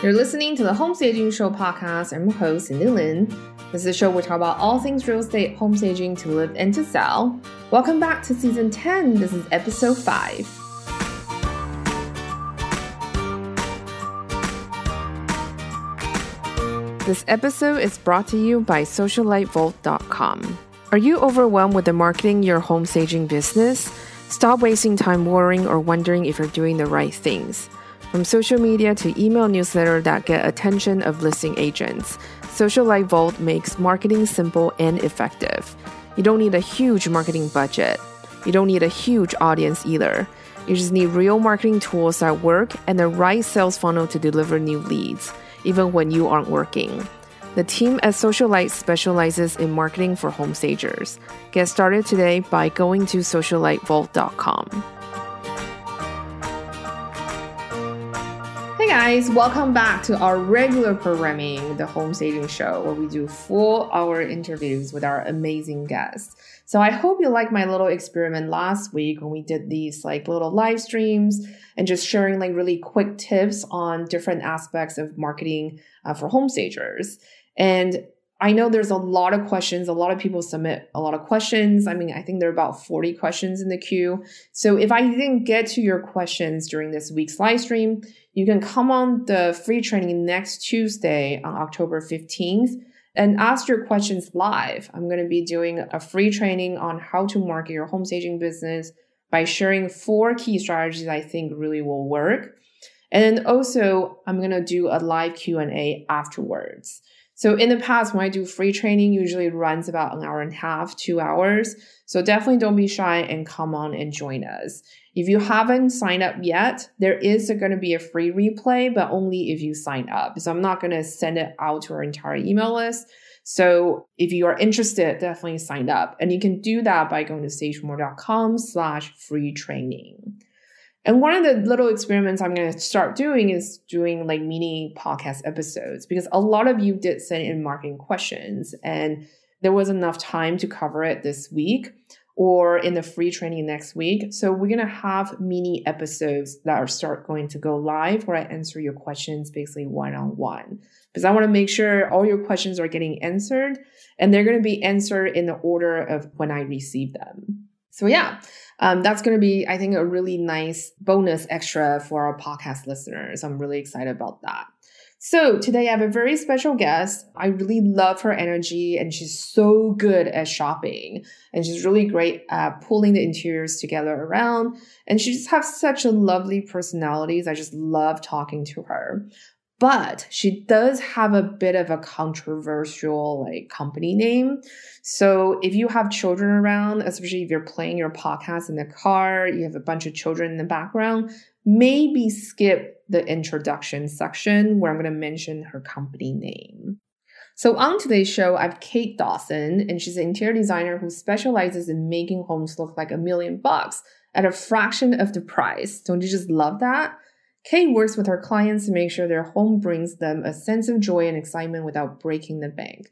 You're listening to the Home Staging Show podcast. I'm your host, Cindy Lin. This is a show we talk about all things real estate, home staging to live and to sell. Welcome back to season 10. This is episode 5. This episode is brought to you by SocialiteVault.com. Are you overwhelmed with the marketing your home staging business? Stop wasting time worrying or wondering if you're doing the right things. From social media to email newsletter that get attention of listing agents, Socialite Vault makes marketing simple and effective. You don't need a huge marketing budget. You don't need a huge audience either. You just need real marketing tools that work and the right sales funnel to deliver new leads, even when you aren't working. The team at Socialite specializes in marketing for home stagers. Get started today by going to socialitevault.com. guys, welcome back to our regular programming, the Home Staging Show, where we do full hour interviews with our amazing guests. So I hope you like my little experiment last week when we did these like little live streams and just sharing like really quick tips on different aspects of marketing uh, for home stagers. And I know there's a lot of questions. A lot of people submit a lot of questions. I mean, I think there are about 40 questions in the queue. So if I didn't get to your questions during this week's live stream, you can come on the free training next Tuesday on October 15th and ask your questions live. I'm going to be doing a free training on how to market your home staging business by sharing four key strategies I think really will work. And then also, I'm going to do a live Q&A afterwards. So in the past, when I do free training, usually runs about an hour and a half, two hours. So definitely don't be shy and come on and join us. If you haven't signed up yet, there is going to be a free replay, but only if you sign up. So I'm not going to send it out to our entire email list. So if you are interested, definitely sign up. And you can do that by going to stagemore.com slash free training. And one of the little experiments I'm going to start doing is doing like mini podcast episodes because a lot of you did send in marketing questions and there was enough time to cover it this week or in the free training next week. So we're going to have mini episodes that are start going to go live where I answer your questions basically one on one because I want to make sure all your questions are getting answered and they're going to be answered in the order of when I receive them. So yeah, um, that's going to be, I think, a really nice bonus extra for our podcast listeners. I'm really excited about that. So today I have a very special guest. I really love her energy and she's so good at shopping and she's really great at pulling the interiors together around. And she just has such a lovely personality. I just love talking to her but she does have a bit of a controversial like company name. So if you have children around, especially if you're playing your podcast in the car, you have a bunch of children in the background, maybe skip the introduction section where I'm going to mention her company name. So on today's show, I have Kate Dawson, and she's an interior designer who specializes in making homes look like a million bucks at a fraction of the price. Don't you just love that? Kate works with her clients to make sure their home brings them a sense of joy and excitement without breaking the bank.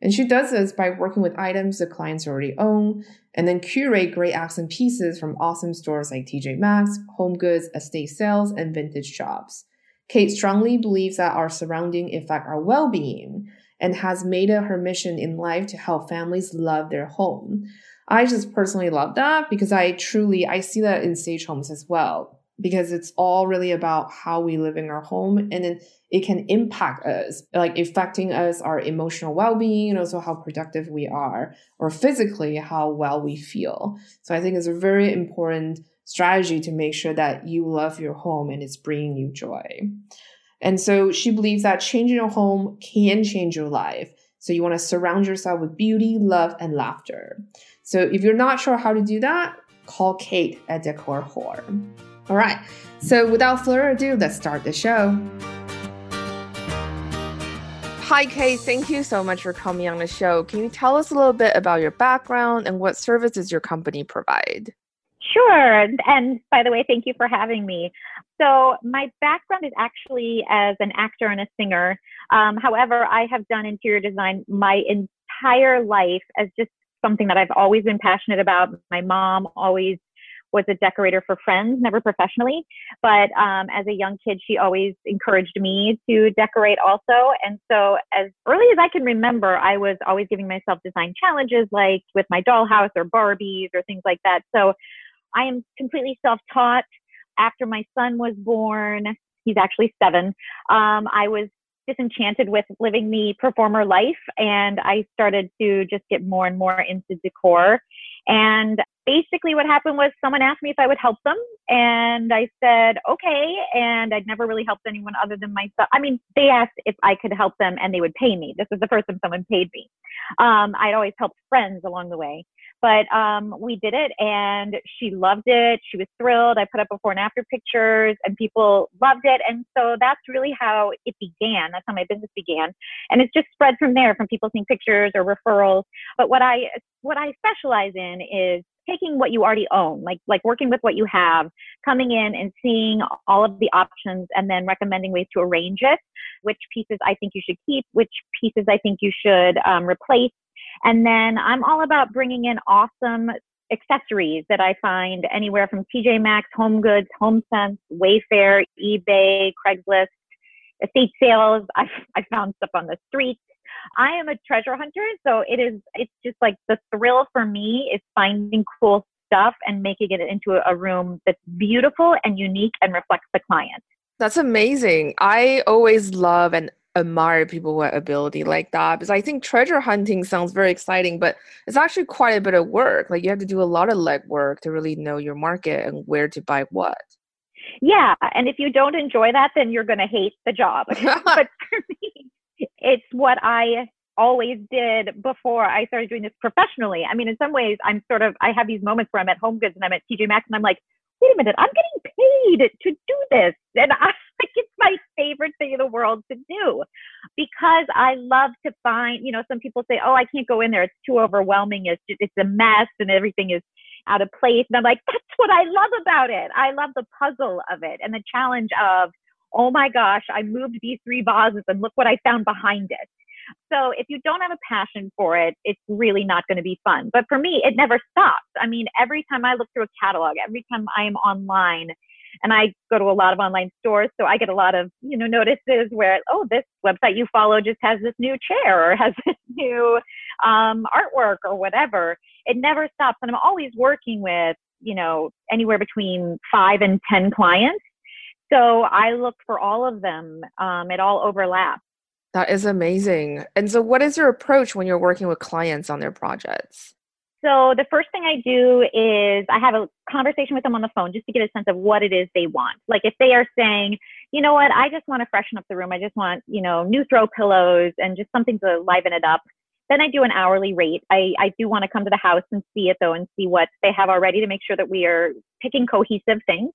And she does this by working with items the clients already own and then curate great accent pieces from awesome stores like TJ Maxx, Home Goods, estate sales, and vintage shops. Kate strongly believes that our surrounding affect our well-being and has made it her mission in life to help families love their home. I just personally love that because I truly I see that in stage homes as well because it's all really about how we live in our home and then it can impact us like affecting us our emotional well-being and also how productive we are or physically how well we feel. So i think it's a very important strategy to make sure that you love your home and it's bringing you joy. And so she believes that changing your home can change your life. So you want to surround yourself with beauty love and laughter. So if you're not sure how to do that call kate at decor whore all right. So without further ado, let's start the show. Hi, Kate. Thank you so much for coming on the show. Can you tell us a little bit about your background and what services your company provide? Sure. And by the way, thank you for having me. So, my background is actually as an actor and a singer. Um, however, I have done interior design my entire life as just something that I've always been passionate about. My mom always was a decorator for friends, never professionally. But um, as a young kid, she always encouraged me to decorate also. And so, as early as I can remember, I was always giving myself design challenges like with my dollhouse or Barbies or things like that. So, I am completely self taught. After my son was born, he's actually seven, um, I was disenchanted with living the performer life and I started to just get more and more into decor. And basically what happened was someone asked me if I would help them and I said, okay. And I'd never really helped anyone other than myself. I mean, they asked if I could help them and they would pay me. This was the first time someone paid me. Um, I'd always helped friends along the way. But um, we did it and she loved it. She was thrilled. I put up before and after pictures and people loved it. And so that's really how it began. That's how my business began. And it's just spread from there from people seeing pictures or referrals. But what I what I specialize in is taking what you already own, like like working with what you have, coming in and seeing all of the options and then recommending ways to arrange it, which pieces I think you should keep, which pieces I think you should um, replace. And then I'm all about bringing in awesome accessories that I find anywhere from TJ Maxx, Home Goods, HomeSense, Wayfair, eBay, Craigslist, estate sales. I I found stuff on the street. I am a treasure hunter, so it is it's just like the thrill for me is finding cool stuff and making it into a room that's beautiful and unique and reflects the client. That's amazing. I always love and admire people with ability like that because I think treasure hunting sounds very exciting, but it's actually quite a bit of work. Like you have to do a lot of legwork to really know your market and where to buy what. Yeah, and if you don't enjoy that, then you're going to hate the job. but for me, it's what I always did before I started doing this professionally. I mean, in some ways, I'm sort of, I have these moments where I'm at Home Goods and I'm at TJ Maxx and I'm like, wait a minute, I'm getting paid to do this. And I like it's my favorite thing in the world to do because I love to find, you know, some people say, oh, I can't go in there. It's too overwhelming. It's, just, it's a mess and everything is out of place. And I'm like, that's what I love about it. I love the puzzle of it and the challenge of, oh my gosh, I moved these three vases and look what I found behind it. So if you don't have a passion for it, it's really not going to be fun. But for me, it never stops. I mean, every time I look through a catalog, every time I am online, and I go to a lot of online stores, so I get a lot of you know notices where oh this website you follow just has this new chair or has this new um, artwork or whatever. It never stops, and I'm always working with you know anywhere between five and ten clients so I look for all of them. Um, it all overlaps. That is amazing. And so, what is your approach when you're working with clients on their projects? So, the first thing I do is I have a conversation with them on the phone just to get a sense of what it is they want. Like, if they are saying, you know what, I just want to freshen up the room, I just want, you know, new throw pillows and just something to liven it up, then I do an hourly rate. I, I do want to come to the house and see it though and see what they have already to make sure that we are picking cohesive things.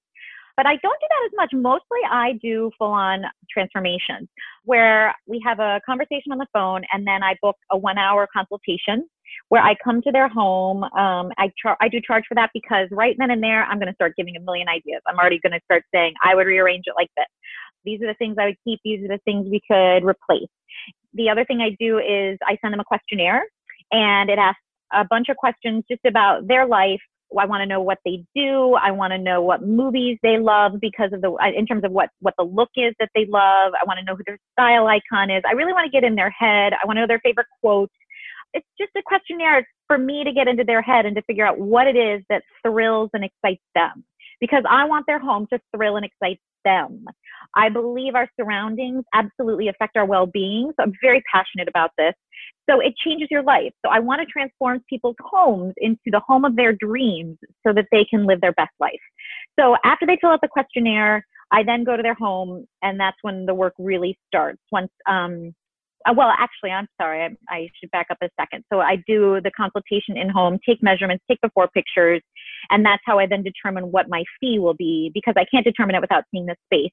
But I don't do that as much. Mostly I do full on transformations where we have a conversation on the phone and then I book a one hour consultation where I come to their home. Um, I, char- I do charge for that because right then and there, I'm going to start giving a million ideas. I'm already going to start saying, I would rearrange it like this. These are the things I would keep. These are the things we could replace. The other thing I do is I send them a questionnaire and it asks a bunch of questions just about their life, I want to know what they do. I want to know what movies they love because of the uh, in terms of what what the look is that they love. I want to know who their style icon is. I really want to get in their head. I want to know their favorite quote. It's just a questionnaire for me to get into their head and to figure out what it is that thrills and excites them because I want their home to thrill and excite them. I believe our surroundings absolutely affect our well being. So I'm very passionate about this. So it changes your life. So I want to transform people's homes into the home of their dreams so that they can live their best life. So after they fill out the questionnaire, I then go to their home, and that's when the work really starts. Once, um, uh, well, actually, I'm sorry, I, I should back up a second. So I do the consultation in home, take measurements, take before pictures, and that's how I then determine what my fee will be because I can't determine it without seeing the space.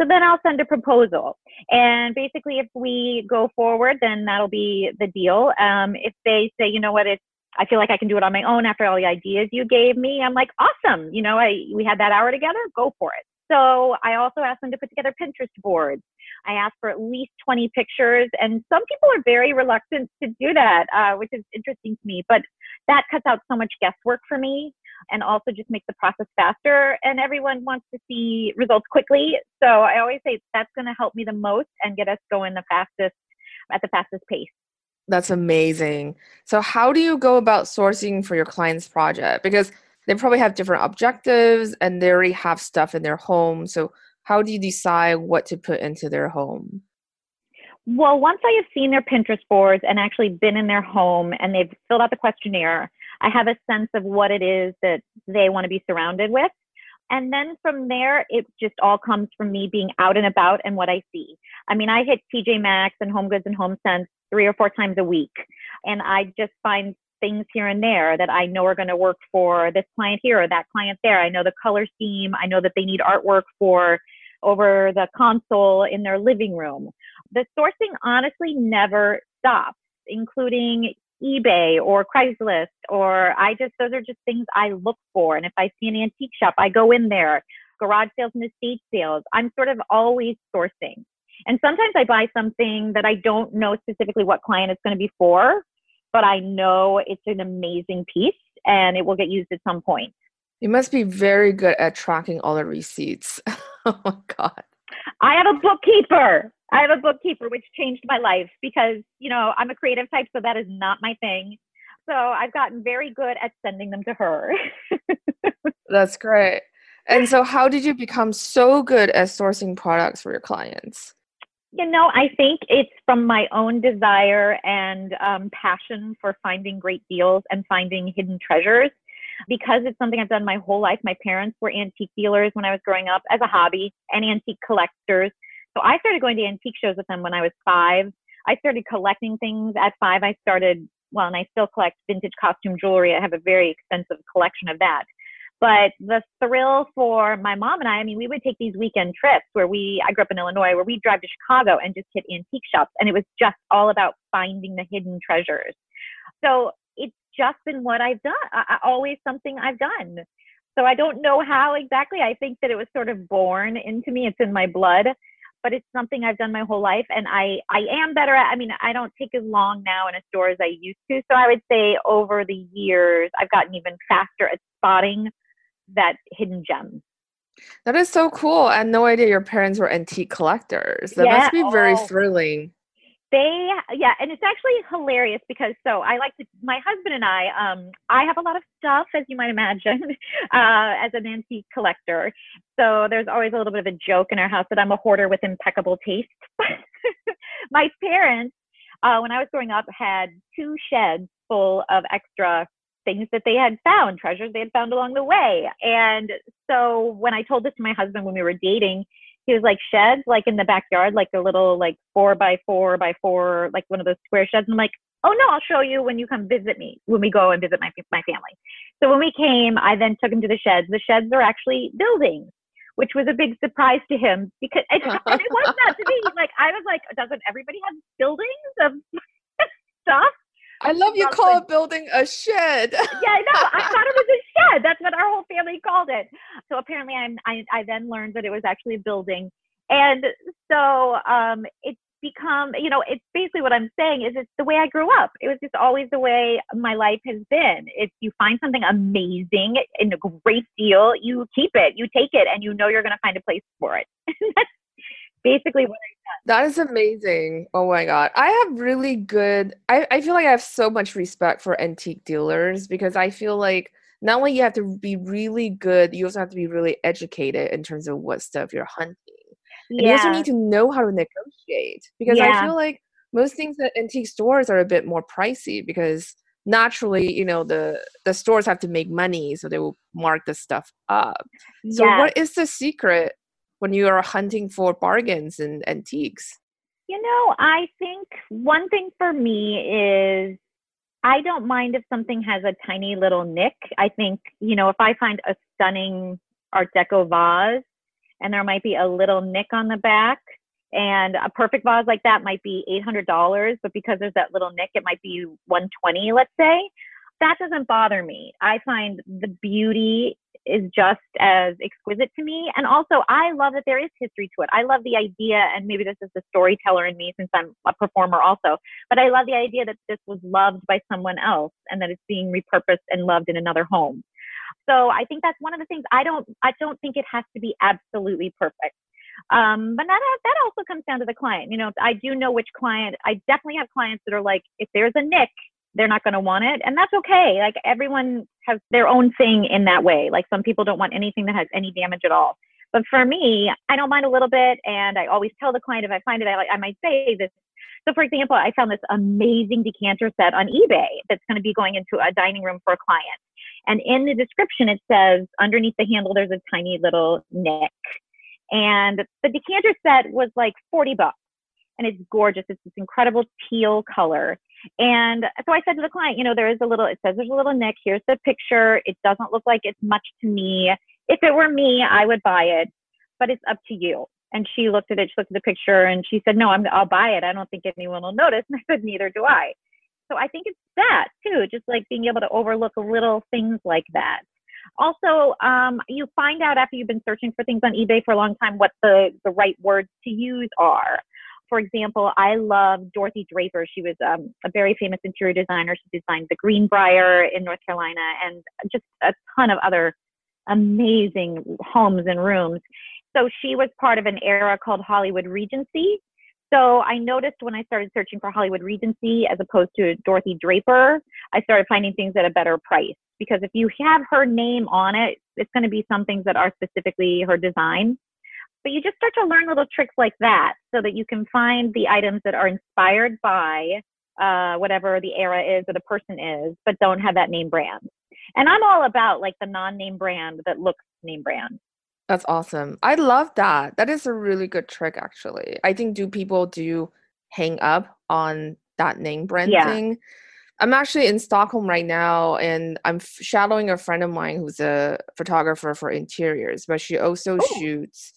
So then I'll send a proposal. And basically, if we go forward, then that'll be the deal. Um, if they say, you know what, it's I feel like I can do it on my own after all the ideas you gave me. I'm like, awesome. You know, I, we had that hour together. Go for it. So I also asked them to put together Pinterest boards. I asked for at least 20 pictures, and some people are very reluctant to do that, uh, which is interesting to me. But that cuts out so much guesswork for me. And also just make the process faster. And everyone wants to see results quickly. So I always say that's going to help me the most and get us going the fastest at the fastest pace. That's amazing. So, how do you go about sourcing for your client's project? Because they probably have different objectives and they already have stuff in their home. So, how do you decide what to put into their home? Well, once I have seen their Pinterest boards and actually been in their home and they've filled out the questionnaire, I have a sense of what it is that they want to be surrounded with. And then from there, it just all comes from me being out and about and what I see. I mean, I hit TJ Maxx and Home Goods and Home Sense three or four times a week. And I just find things here and there that I know are going to work for this client here or that client there. I know the color scheme. I know that they need artwork for over the console in their living room. The sourcing honestly never stops, including eBay or Craigslist, or I just, those are just things I look for. And if I see an antique shop, I go in there, garage sales and estate sales. I'm sort of always sourcing. And sometimes I buy something that I don't know specifically what client it's going to be for, but I know it's an amazing piece and it will get used at some point. You must be very good at tracking all the receipts. oh my God. I have a bookkeeper. I have a bookkeeper, which changed my life because, you know, I'm a creative type, so that is not my thing. So I've gotten very good at sending them to her. That's great. And so, how did you become so good at sourcing products for your clients? You know, I think it's from my own desire and um, passion for finding great deals and finding hidden treasures. Because it's something I've done my whole life. My parents were antique dealers when I was growing up as a hobby and antique collectors. So I started going to antique shows with them when I was five. I started collecting things at five. I started, well, and I still collect vintage costume jewelry. I have a very extensive collection of that. But the thrill for my mom and I, I mean, we would take these weekend trips where we, I grew up in Illinois, where we'd drive to Chicago and just hit antique shops. And it was just all about finding the hidden treasures. So it's just been what I've done, I, always something I've done. So I don't know how exactly. I think that it was sort of born into me. It's in my blood, but it's something I've done my whole life. And I, I am better at, I mean, I don't take as long now in a store as I used to. So I would say over the years, I've gotten even faster at spotting that hidden gem. That is so cool. I had no idea your parents were antique collectors. That yeah. must be very oh. thrilling. They, yeah, and it's actually hilarious because so I like to, my husband and I, um, I have a lot of stuff, as you might imagine, uh, as an antique collector. So there's always a little bit of a joke in our house that I'm a hoarder with impeccable taste. my parents, uh, when I was growing up, had two sheds full of extra things that they had found, treasures they had found along the way. And so when I told this to my husband when we were dating, he was like sheds, like in the backyard, like a little like four by four by four, like one of those square sheds. And I'm like, oh no, I'll show you when you come visit me, when we go and visit my my family. So when we came, I then took him to the sheds. The sheds are actually buildings, which was a big surprise to him because it, and it was not to me. Like I was like, doesn't everybody have buildings of stuff? I love you call a building a shed. yeah, I know. I thought it was a shed. That's what our whole family called it. So apparently, I'm, I I then learned that it was actually a building, and so um, it's become you know it's basically what I'm saying is it's the way I grew up. It was just always the way my life has been. If you find something amazing and a great deal, you keep it, you take it, and you know you're going to find a place for it. That's basically what I said. that is amazing. Oh my god. I have really good I, I feel like I have so much respect for antique dealers because I feel like not only you have to be really good, you also have to be really educated in terms of what stuff you're hunting. And yeah. you also need to know how to negotiate because yeah. I feel like most things at antique stores are a bit more pricey because naturally, you know, the the stores have to make money, so they will mark the stuff up. So what is the secret when you are hunting for bargains and antiques? You know, I think one thing for me is I don't mind if something has a tiny little nick. I think, you know, if I find a stunning Art Deco vase and there might be a little nick on the back, and a perfect vase like that might be $800, but because there's that little nick, it might be 120, let's say. That doesn't bother me. I find the beauty is just as exquisite to me. And also, I love that there is history to it. I love the idea, and maybe this is the storyteller in me since I'm a performer also, but I love the idea that this was loved by someone else and that it's being repurposed and loved in another home. So I think that's one of the things I don't I don't think it has to be absolutely perfect. Um, but that that also comes down to the client. You know, I do know which client. I definitely have clients that are like, if there's a nick, they're not going to want it, and that's okay. Like everyone has their own thing in that way. Like some people don't want anything that has any damage at all. But for me, I don't mind a little bit, and I always tell the client if I find it, I, I might say this. So, for example, I found this amazing decanter set on eBay that's going to be going into a dining room for a client. And in the description, it says underneath the handle, there's a tiny little nick. And the decanter set was like 40 bucks. And it's gorgeous. It's this incredible teal color. And so I said to the client, you know, there is a little, it says there's a little nick. Here's the picture. It doesn't look like it's much to me. If it were me, I would buy it, but it's up to you. And she looked at it, she looked at the picture and she said, no, I'm, I'll buy it. I don't think anyone will notice. And I said, neither do I. So I think it's that too, just like being able to overlook little things like that. Also, um, you find out after you've been searching for things on eBay for a long time what the, the right words to use are. For example, I love Dorothy Draper. She was um, a very famous interior designer. She designed the Greenbrier in North Carolina and just a ton of other amazing homes and rooms. So she was part of an era called Hollywood Regency. So I noticed when I started searching for Hollywood Regency as opposed to Dorothy Draper, I started finding things at a better price. Because if you have her name on it, it's going to be some things that are specifically her design. But you just start to learn little tricks like that so that you can find the items that are inspired by uh, whatever the era is or the person is, but don't have that name brand. And I'm all about like the non name brand that looks name brand. That's awesome. I love that. That is a really good trick, actually. I think do people do hang up on that name brand yeah. thing? I'm actually in Stockholm right now, and I'm shadowing a friend of mine who's a photographer for interiors, but she also Ooh. shoots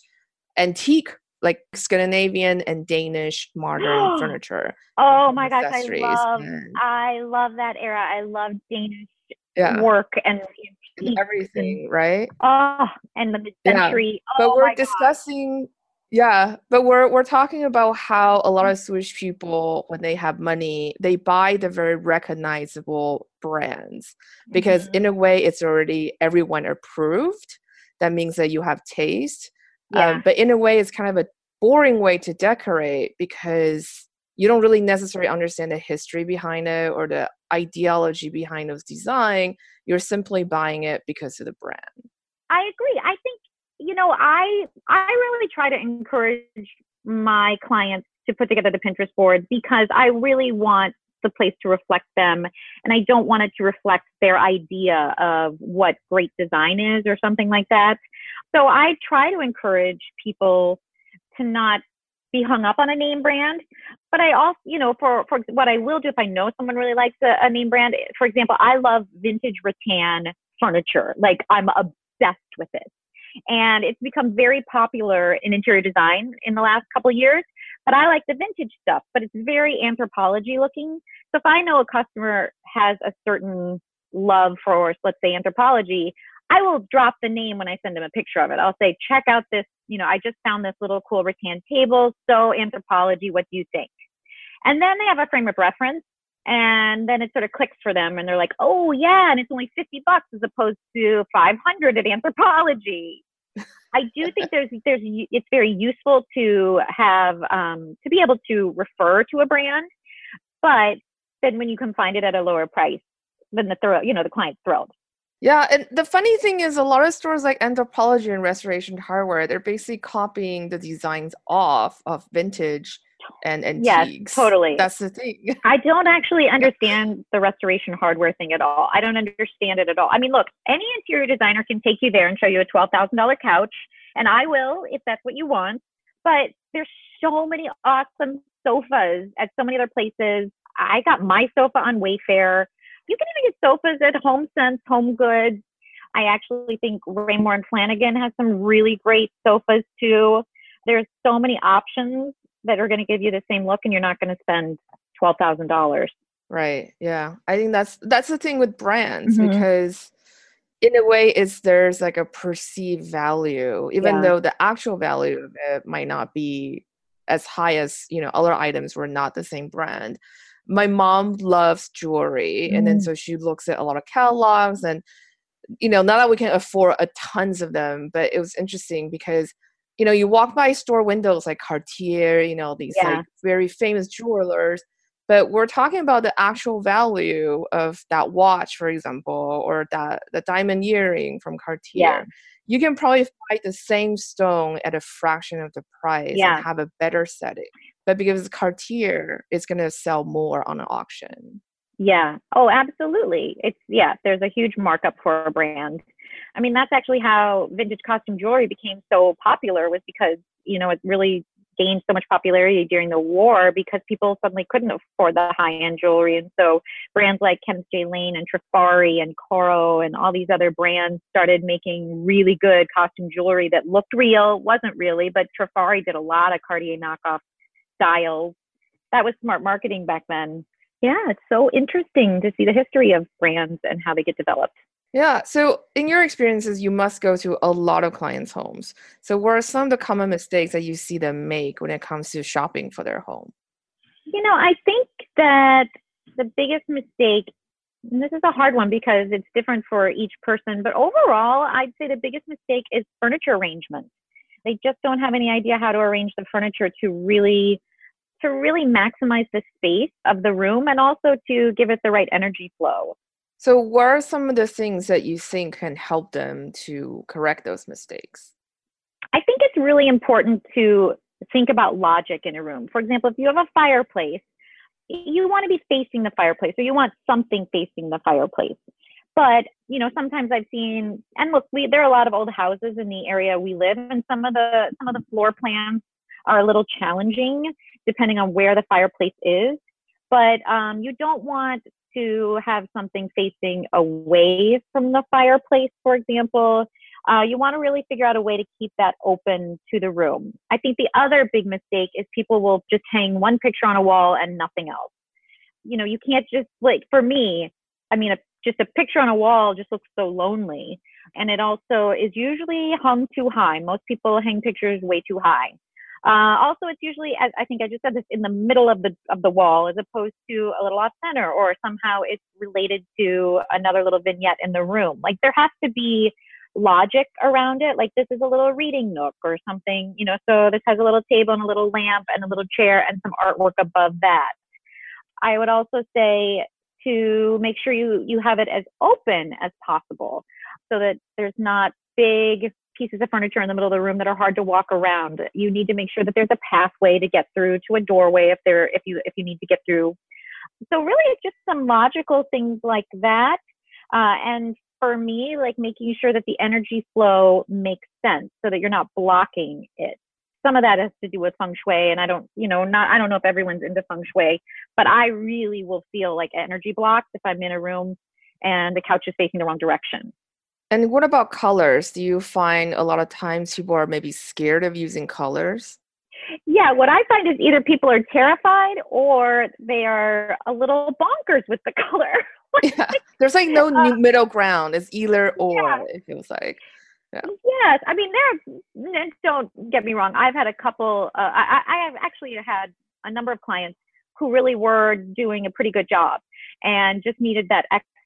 antique, like Scandinavian and Danish modern furniture. Oh my gosh, I love, and, I love that era. I love Danish yeah. work and and everything, right? Oh, and the mid-century. Yeah. But oh we're discussing, yeah. But we're we're talking about how a lot of Swedish people, when they have money, they buy the very recognizable brands because, mm-hmm. in a way, it's already everyone approved. That means that you have taste. Yeah. Um, but in a way, it's kind of a boring way to decorate because you don't really necessarily understand the history behind it or the ideology behind those design. You're simply buying it because of the brand. I agree. I think you know i i really try to encourage my clients to put together the pinterest board because i really want the place to reflect them and i don't want it to reflect their idea of what great design is or something like that so i try to encourage people to not be hung up on a name brand. But I also, you know, for, for what I will do if I know someone really likes a, a name brand, for example, I love vintage rattan furniture. Like I'm obsessed with it. And it's become very popular in interior design in the last couple years. But I like the vintage stuff, but it's very Anthropologie looking. So if I know a customer has a certain love for, let's say, Anthropologie, I will drop the name when I send them a picture of it. I'll say, check out this, you know, I just found this little cool rattan table. So Anthropologie, what do you think? And then they have a frame of reference and then it sort of clicks for them and they're like, oh yeah, and it's only 50 bucks as opposed to 500 at Anthropologie. I do think there's there's it's very useful to have um, to be able to refer to a brand, but then when you can find it at a lower price, then the throw you know the client's thrilled. Yeah, and the funny thing is, a lot of stores like Anthropologie and Restoration Hardware, they're basically copying the designs off of vintage and antiques. Yes, totally. That's the thing. I don't actually understand the Restoration Hardware thing at all. I don't understand it at all. I mean, look, any interior designer can take you there and show you a twelve thousand dollar couch, and I will if that's what you want. But there's so many awesome sofas at so many other places. I got my sofa on Wayfair. You can even get sofas at HomeSense, Home Goods. I actually think Raymour and Flanigan has some really great sofas too. There's so many options that are going to give you the same look, and you're not going to spend twelve thousand dollars. Right. Yeah. I think that's that's the thing with brands mm-hmm. because in a way it's there's like a perceived value even yeah. though the actual value of it might not be as high as you know other items were not the same brand my mom loves jewelry mm. and then mm. so she looks at a lot of catalogs and you know, not that we can afford a tons of them, but it was interesting because you know, you walk by store windows like Cartier, you know, these yeah. like very famous jewelers, but we're talking about the actual value of that watch, for example, or that the diamond earring from Cartier. Yeah. You can probably find the same stone at a fraction of the price yeah. and have a better setting. But because Cartier, it's going to sell more on an auction. Yeah. Oh, absolutely. It's yeah, there's a huge markup for a brand. I mean, that's actually how vintage costume jewelry became so popular was because, you know, it really gained so much popularity during the war because people suddenly couldn't afford the high end jewelry. And so brands like Kenneth Jay Lane and Trifari and Coro and all these other brands started making really good costume jewelry that looked real, wasn't really, but Trifari did a lot of Cartier knockoff styles. That was smart marketing back then yeah, it's so interesting to see the history of brands and how they get developed. Yeah. So, in your experiences, you must go to a lot of clients' homes. So, what are some of the common mistakes that you see them make when it comes to shopping for their home? You know, I think that the biggest mistake, and this is a hard one because it's different for each person, but overall, I'd say the biggest mistake is furniture arrangement. They just don't have any idea how to arrange the furniture to really to really maximize the space of the room and also to give it the right energy flow. So, what are some of the things that you think can help them to correct those mistakes? I think it's really important to think about logic in a room. For example, if you have a fireplace, you want to be facing the fireplace or you want something facing the fireplace. But, you know, sometimes I've seen and look, we there are a lot of old houses in the area we live and some of the some of the floor plans are a little challenging depending on where the fireplace is. But um, you don't want to have something facing away from the fireplace, for example. Uh, you want to really figure out a way to keep that open to the room. I think the other big mistake is people will just hang one picture on a wall and nothing else. You know, you can't just like for me. I mean, a, just a picture on a wall just looks so lonely, and it also is usually hung too high. Most people hang pictures way too high. Uh, also, it's usually, as I think I just said this, in the middle of the of the wall, as opposed to a little off center, or somehow it's related to another little vignette in the room. Like there has to be logic around it. Like this is a little reading nook or something, you know. So this has a little table and a little lamp and a little chair and some artwork above that. I would also say to make sure you you have it as open as possible, so that there's not big pieces of furniture in the middle of the room that are hard to walk around. You need to make sure that there's a pathway to get through to a doorway if there if you if you need to get through. So really, it's just some logical things like that. Uh, and for me, like making sure that the energy flow makes sense so that you're not blocking it. Some of that has to do with feng shui, and I don't, you know, not I don't know if everyone's into feng shui, but I really will feel like energy blocks if I'm in a room and the couch is facing the wrong direction. And what about colors? Do you find a lot of times people are maybe scared of using colors? Yeah, what I find is either people are terrified or they are a little bonkers with the color. yeah, there's like no uh, middle ground. It's either or. Yeah. It feels like. Yeah. Yes, I mean there. Don't get me wrong. I've had a couple. Uh, I, I have actually had a number of clients who really were doing a pretty good job and just needed that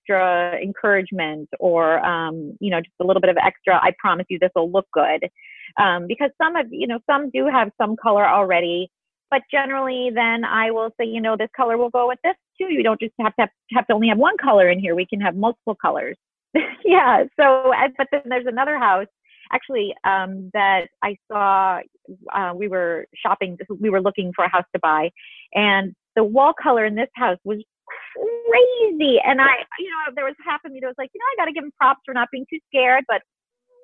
extra encouragement or um, you know just a little bit of extra i promise you this will look good. Um, because some of you know some do have some color already but generally then i will say you know this color will go with this too. You don't just have to have, have to only have one color in here. We can have multiple colors. Yeah so but then there's another house actually um, that i saw uh, we were shopping we were looking for a house to buy and the wall color in this house was crazy. And I, you know, there was half of me that was like, you know, I got to give him props for not being too scared, but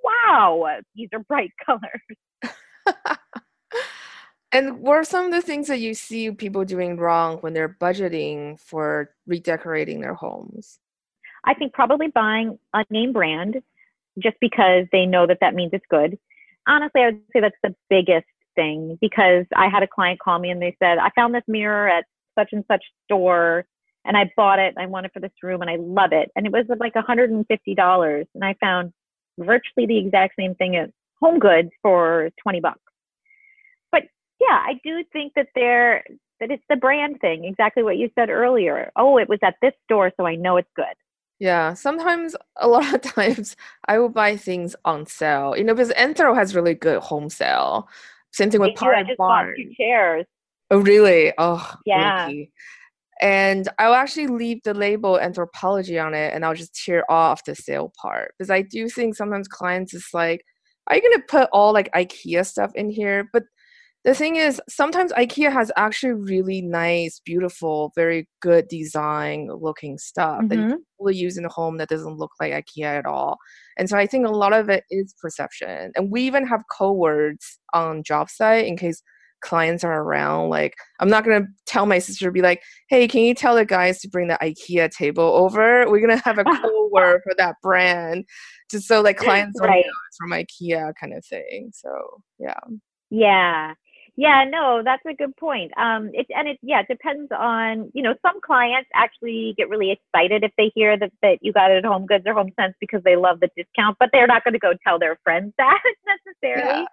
wow, these are bright colors. and what are some of the things that you see people doing wrong when they're budgeting for redecorating their homes? I think probably buying a name brand just because they know that that means it's good. Honestly, I would say that's the biggest thing because I had a client call me and they said, I found this mirror at such and such store and I bought it. I want it for this room and I love it. And it was like $150. And I found virtually the exact same thing at Home Goods for 20 bucks. But yeah, I do think that there that it's the brand thing, exactly what you said earlier. Oh, it was at this store, so I know it's good. Yeah, sometimes a lot of times I will buy things on sale. You know, because Anthro has really good home sale. Same thing with. I Pottery just bought two Barn. chairs. Oh, really? Oh, Yeah. lucky. And I'll actually leave the label Anthropologie on it and I'll just tear off the sale part. Because I do think sometimes clients is like, are you gonna put all like IKEA stuff in here? But the thing is, sometimes IKEA has actually really nice, beautiful, very good design looking stuff that you can hmm really use in the home that doesn't look like IKEA at all. And so I think a lot of it is perception. And we even have code words on job site in case clients are around. Like, I'm not gonna tell my sister be like, "Hey, can you tell the guys to bring the IKEA table over? We're gonna have a code word for that brand, just so like clients know Right. it's from IKEA, kind of thing." So yeah, Yeah. Yeah, no, that's a good point. Um, it and it yeah, it depends on, you know, some clients actually get really excited if they hear that that you got it at Home Goods or Home Sense because they love the discount, but they're not going to go tell their friends that yeah, necessarily.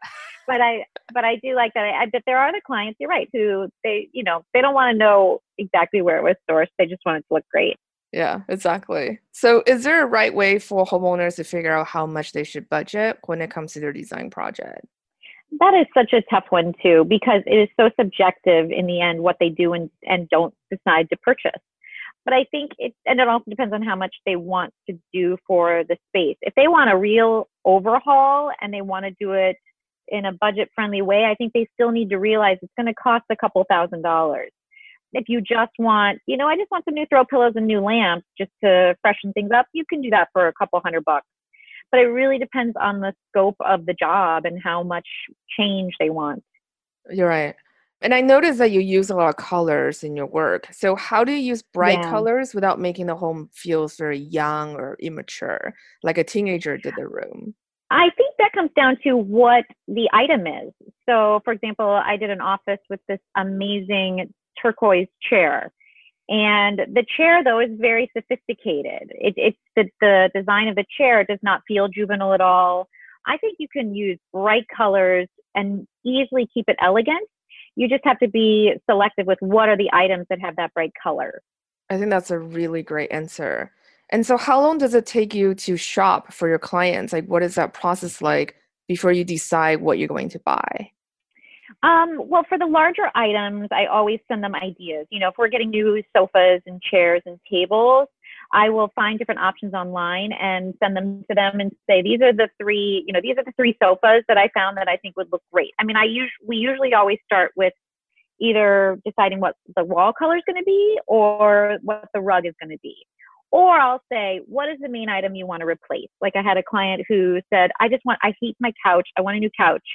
But I but I do like that. I, I bet there are the clients, you're right, who they, you know, they don't want to know exactly where it was sourced. They just want it to look great. yeah, exactly. So, is there a right way for homeowners to figure out how much they should budget when it comes to their design project? That is such a tough one too, because it is so subjective in the end what they do and, and don't decide to purchase. But I think it, and it also depends on how much they want to do for the space. If they want a real overhaul and they want to do it in a budget friendly way, I think they still need to realize it's going to cost a couple thousand dollars. If you just want, you know, I just want some new throw pillows and new lamps just to freshen things up, you can do that for a couple hundred bucks but it really depends on the scope of the job and how much change they want. You're right. And I noticed that you use a lot of colors in your work. So, how do you use bright Yeah. colors without making the home feels very young or immature, like a teenager did the room? I think that comes down to what the item is. So, for example, I did an office with this amazing turquoise chair. And the chair, though, is very sophisticated. It, it's the, the design of the chair does not feel juvenile at all. I think you can use bright colors and easily keep it elegant. You just have to be selective with what are the items that have that bright color. I think that's a really great answer. And so, how long does it take you to shop for your clients? Like, what is that process like before you decide what you're going to buy? Um, well, for the larger items, I always send them ideas. You know, if we're getting new sofas and chairs and tables, I will find different options online and send them to them and say, these are the three, you know, these are the three sofas that I found that I think would look great. I mean, I usually, we usually always start with either deciding what the wall color is going to be or what the rug is going to be. Or I'll say, what is the main item you want to replace? Like I had a client who said, I just want, I hate my couch. I want a new couch.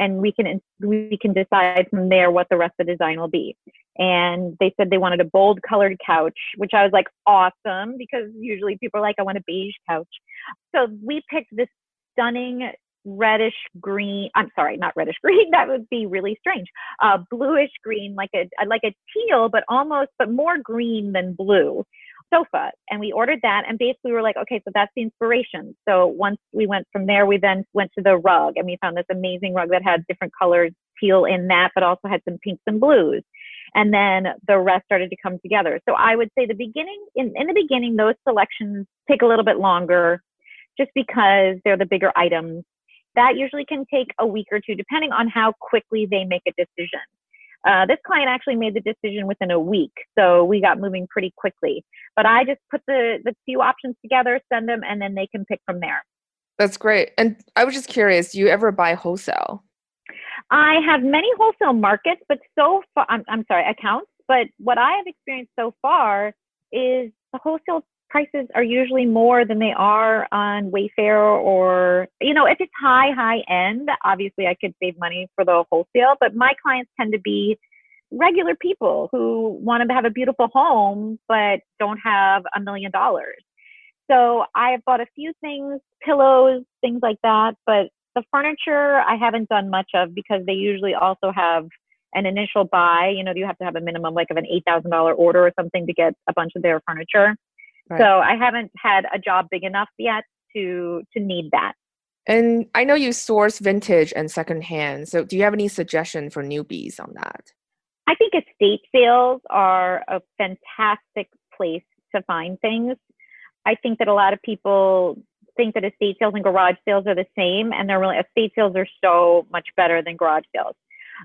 And we can, we can decide from there what the rest of the design will be. And they said they wanted a bold colored couch, which I was like, awesome, because usually people are like, I want a beige couch. So we picked this stunning reddish green. I'm sorry, not reddish green. That would be really strange. Uh, bluish green, like a like a teal, but almost, but more green than blue sofa and we ordered that and basically we were like okay so that's the inspiration. So once we went from there we then went to the rug and we found this amazing rug that had different colors teal in that but also had some pinks and blues. And then the rest started to come together. So i would say the beginning in, in the beginning those selections take a little bit longer just because they're the bigger items. That usually can take a week or two depending on how quickly they make a decision uh, this client actually made the decision within a week, so we got moving pretty quickly. But I just put the the few options together, send them, and then they can pick from there. That's great. And I was just curious, do you ever buy wholesale? I have many wholesale markets, but so far, I'm, I'm sorry, accounts. But what I have experienced so far is the wholesale prices are usually more than they are on Wayfair or, you know, if it's high, high end, obviously I could save money for the wholesale, but my clients tend to be regular people who want to have a beautiful home, but don't have a million dollars. So I've bought a few things, pillows, things like that, but the furniture I haven't done much of because they usually also have an initial buy. You know, you have to have a minimum like of an eight thousand dollar order or something to get a bunch of their furniture. Right. So I haven't had a job big enough yet to to need that. And I know you source vintage and secondhand. So do you have any suggestion for newbies on that? I think estate sales are a fantastic place to find things. I think that a lot of people think that estate sales and garage sales are the same, and they're really estate sales are so much better than garage sales.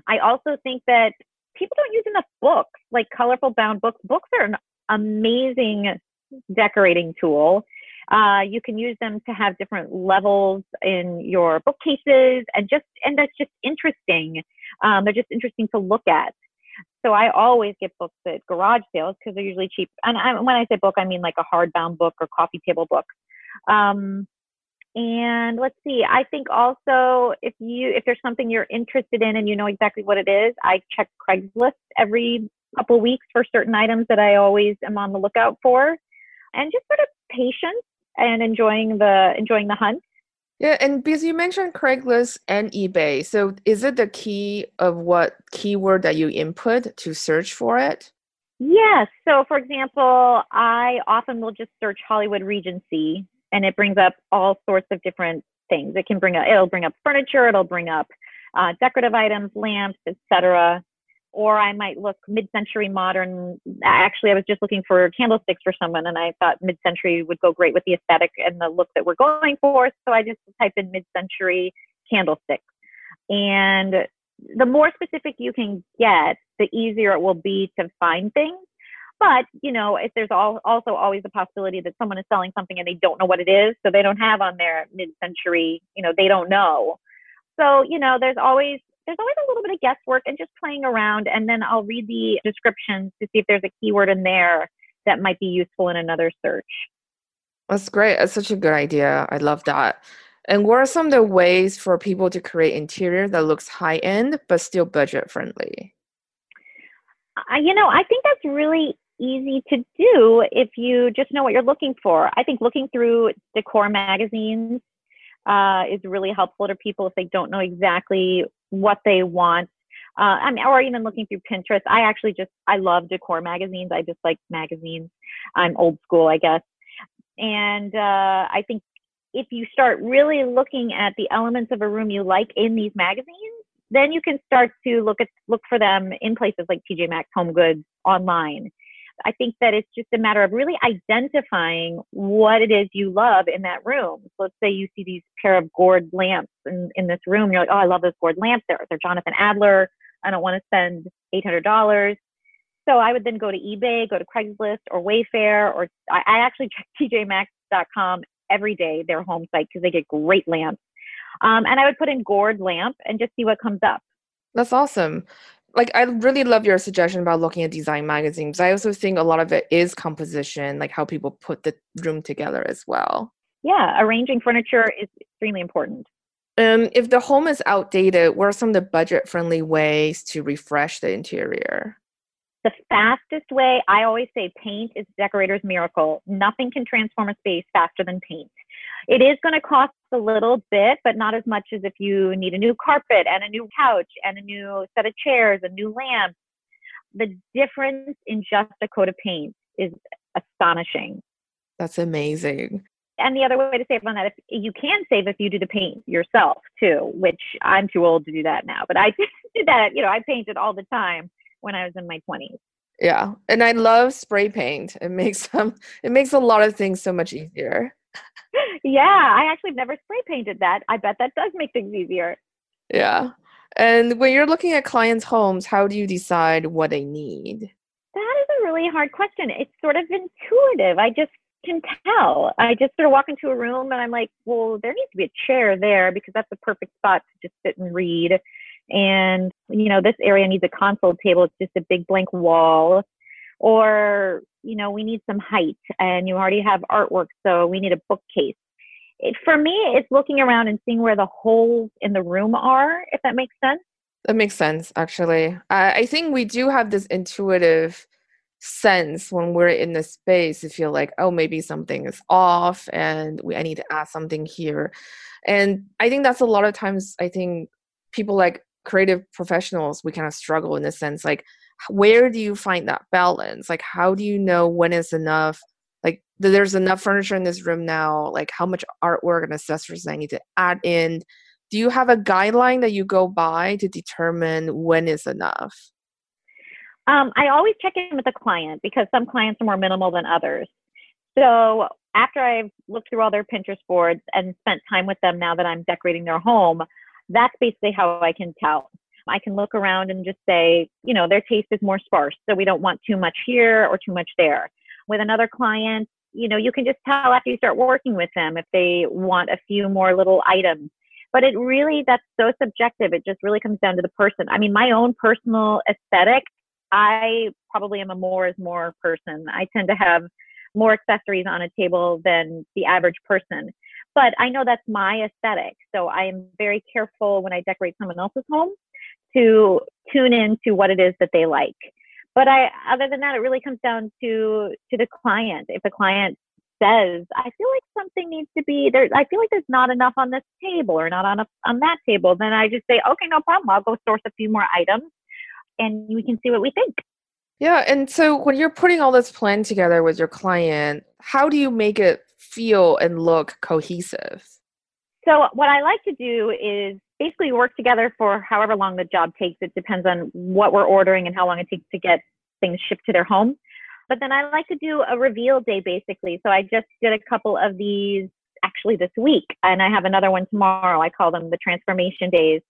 I also think that people don't use enough books, like colorful bound books. Books are an amazing decorating tool. Uh, you can use them to have different levels in your bookcases, and just and that's just interesting. Um, they're just interesting to look at. So I always get books at garage sales because they're usually cheap. And I, when I say book, I mean like a hardbound book or coffee table book. Um, and let's see, I think also if you if there's something you're interested in and you know exactly what it is, I check Craigslist every couple weeks for certain items that I always am on the lookout for. And just sort of patience and enjoying the enjoying the hunt. Yeah, and because you mentioned Craigslist and eBay, so is it the key of what keyword that you input to search for it? Yes. So, for example, I often will just search Hollywood Regency and it brings up all sorts of different things. It can bring up, it'll bring up furniture, it'll bring up uh, decorative items, lamps, etc. Or I might look mid-century modern. Actually, I was just looking for candlesticks for someone, and I thought mid-century would go great with the aesthetic and the look that we're going for. So I just typed in mid-century candlesticks, and the more specific you can get, the easier it will be to find things. But you know, if there's all, also always a possibility that someone is selling something and they don't know what it is, so they don't have on their mid-century, you know, they don't know. So you know, there's always there's always a little bit of guesswork and just playing around, and then I'll read the descriptions to see if there's a keyword in there that might be useful in another search. That's great. That's such a good idea. I love that. And what are some of the ways for people to create interior that looks high end but still budget friendly? Uh, you know, I think that's really easy to do if you just know what you're looking for. I think looking through decor magazines uh, is really helpful to people if they don't know exactly what they want. Uh, I mean, or even looking through Pinterest. I actually just I love decor magazines. I just like magazines. I'm old school, I guess. And uh, I think if you start really looking at the elements of a room you like in these magazines, then you can start to look at look for them in places like TJ Maxx, Home Goods, online. I think that it's just a matter of really identifying what it is you love in that room. So let's say you see these pair of gourd lamps in, in this room. You're like, oh, I love those gourd lamps. They're, they're Jonathan Adler. I don't want to spend $800. So I would then go to eBay, go to Craigslist or Wayfair, or I, I actually check TJMaxx.com every day, their home site, because they get great lamps. Um, and I would put in gourd lamp and just see what comes up. That's awesome. Like I really love your suggestion about looking at design magazines. I also think a lot of it is composition, like how people put the room together as well. Yeah, arranging furniture is extremely important. Um, if the home is outdated, what are some of the budget-friendly ways to refresh the interior? The fastest way, I always say paint is decorator's miracle. Nothing can transform a space faster than paint. It is going to cost a little bit, but not as much as if you need a new carpet and a new couch and a new set of chairs, a new lamp. The difference in just a coat of paint is astonishing. That's amazing. And the other way to save on that, if you can save if you do the paint yourself too, which I'm too old to do that now, but I did that. You know, I painted all the time when I was in my 20s. Yeah, and I love spray paint. It makes them it makes a lot of things so much easier. Yeah, I actually never spray painted that. I bet that does make things easier. Yeah. And when you're looking at clients' homes, how do you decide what they need? That is a really hard question. It's sort of intuitive. I just can tell. I just sort of walk into a room and I'm like, well, there needs to be a chair there because that's the perfect spot to just sit and read. And, you know, this area needs a console table. It's just a big blank wall. Or, you know, we need some height and you already have artwork, so we need a bookcase. It, for me, it's looking around and seeing where the holes in the room are, if that makes sense. That makes sense, actually. I, I think we do have this intuitive sense when we're in the space to feel like, oh, maybe something is off and we, I need to add something here. And I think that's a lot of times, I think people like creative professionals, we kind of struggle in the sense like, where do you find that balance? Like, how do you know when is enough? Like, there's enough furniture in this room now. Like, how much artwork and accessories I need to add in? Do you have a guideline that you go by to determine when is enough? Um, I always check in with the client because some clients are more minimal than others. So after I've looked through all their Pinterest boards and spent time with them now that I'm decorating their home, that's basically how I can tell. I can look around and just say, you know, their taste is more sparse, so we don't want too much here or too much there. With another client, you know, you can just tell after you start working with them if they want a few more little items. But it really, that's so subjective. It just really comes down to the person. I mean, my own personal aesthetic, I probably am a more is more person. I tend to have more accessories on a table than the average person. But I know that's my aesthetic. So I am very careful when I decorate someone else's home to tune in to what it is that they like. But I, other than that, it really comes down to to the client. If the client says, "I feel like something needs to be there," I feel like there's not enough on this table or not on a, on that table, then I just say, "Okay, no problem. I'll go source a few more items, and we can see what we think." Yeah, and so when you're putting all this plan together with your client, how do you make it feel and look cohesive? So what I like to do is basically work together for however long the job takes. It depends on what we're ordering and how long it takes to get things shipped to their home. But then I like to do a reveal day basically. So I just did a couple of these actually this week, and I have another one tomorrow. I call them the transformation days.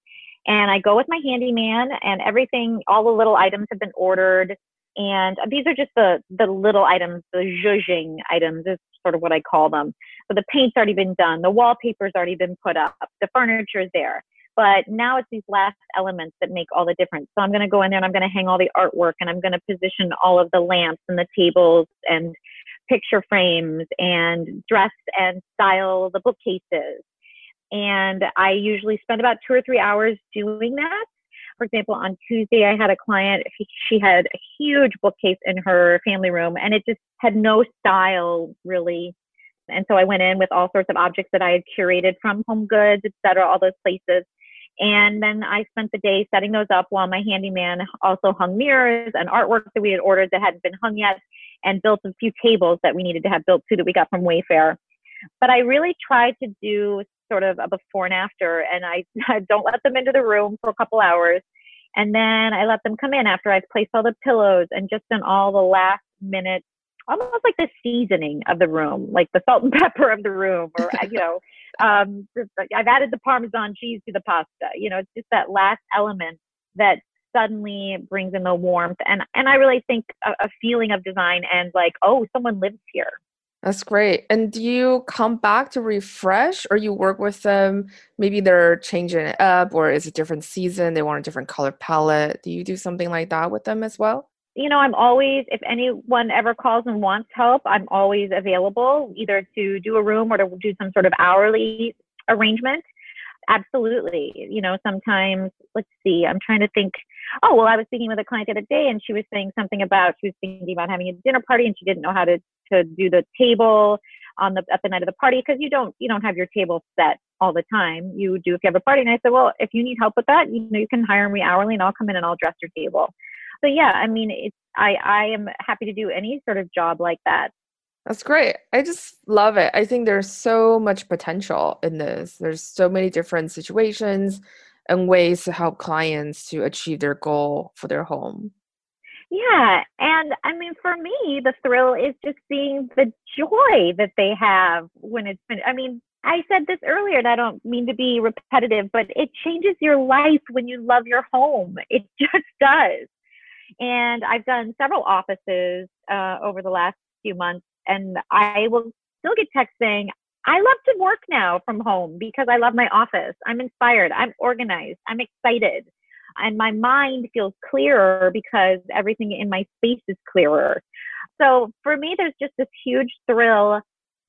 And I go with my handyman, and everything, all the little items have been ordered. And uh, these are just the the little items, the zhuzhing items is sort of what I call them. So the paint's already been done, the wallpaper's already been put up, the furniture is there. But now it's these last elements that make all the difference. So I'm going to go in there and I'm going to hang all the artwork and I'm going to position all of the lamps and the tables and picture frames and dress and style the bookcases. And I usually spend about two or three hours doing that. For example, on Tuesday, I had a client, she had a huge bookcase in her family room and it just had no style really. And so I went in with all sorts of objects that I had curated from Home Goods, et cetera, all those places. And then I spent the day setting those up while my handyman also hung mirrors and artwork that we had ordered that hadn't been hung yet and built a few tables that we needed to have built too that we got from Wayfair. But I really tried to do sort of a before and after, and I, I don't let them into the room for a couple hours. And then I let them come in after I've placed all the pillows and just done all the last minute, almost like the seasoning of the room, like the salt and pepper of the room, or, you know, um, I've added the Parmesan cheese to the pasta. You know, it's just that last element that suddenly brings in the warmth. And, and I really think a, a feeling of design and like, oh, someone lives here that's great. And do you come back to refresh or you work with them? Maybe they're changing it up or it's a different season, they want a different color palette. Do you do something like that with them as well? You know, I'm always, if anyone ever calls and wants help, I'm always available either to do a room or to do some sort of hourly arrangement. Absolutely. You know, sometimes, let's see, I'm trying to think. Oh, well, I was speaking with a client the other day and she was saying something about, she was thinking about having a dinner party and she didn't know how to to do the table on the at the night of the party because you don't you don't have your table set all the time. You do if you have a party. And I said, well, if you need help with that, you know, you can hire me hourly, and I'll come in and I'll dress your table. So yeah, I mean, it's I I am happy to do any sort of job like that. That's great. I just love it. I think there's so much potential in this. There's so many different situations and ways to help clients to achieve their goal for their home. Yeah. And I mean, for me, the thrill is just seeing the joy that they have when it's been, I mean, I said this earlier, and I don't mean to be repetitive, but it changes your life when you love your home. It just does. And I've done several offices uh, over the last few months, and I will still get texts saying, I love to work now from home because I love my office. I'm inspired. I'm organized. I'm excited and my mind feels clearer because everything in my space is clearer. So for me, there's just this huge thrill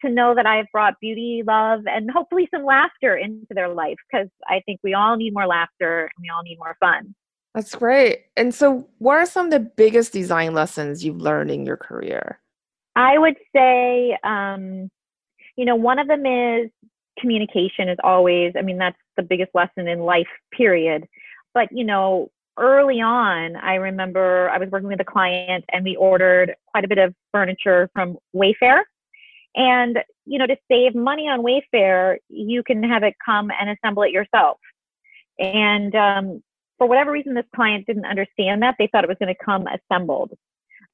to know that I've brought beauty, love, and hopefully some laughter into their life because I think we all need more laughter and we all need more fun. That's great. And so, what are some of the biggest design lessons you've learned in your career? I would say, um, you know, one of them is communication is always, I mean, that's the biggest lesson in life, period. But, you know, early on, I remember I was working with a client and we ordered quite a bit of furniture from Wayfair. And, you know, to save money on Wayfair, you can have it come and assemble it yourself. And um, for whatever reason, this client didn't understand that. They thought it was going to come assembled.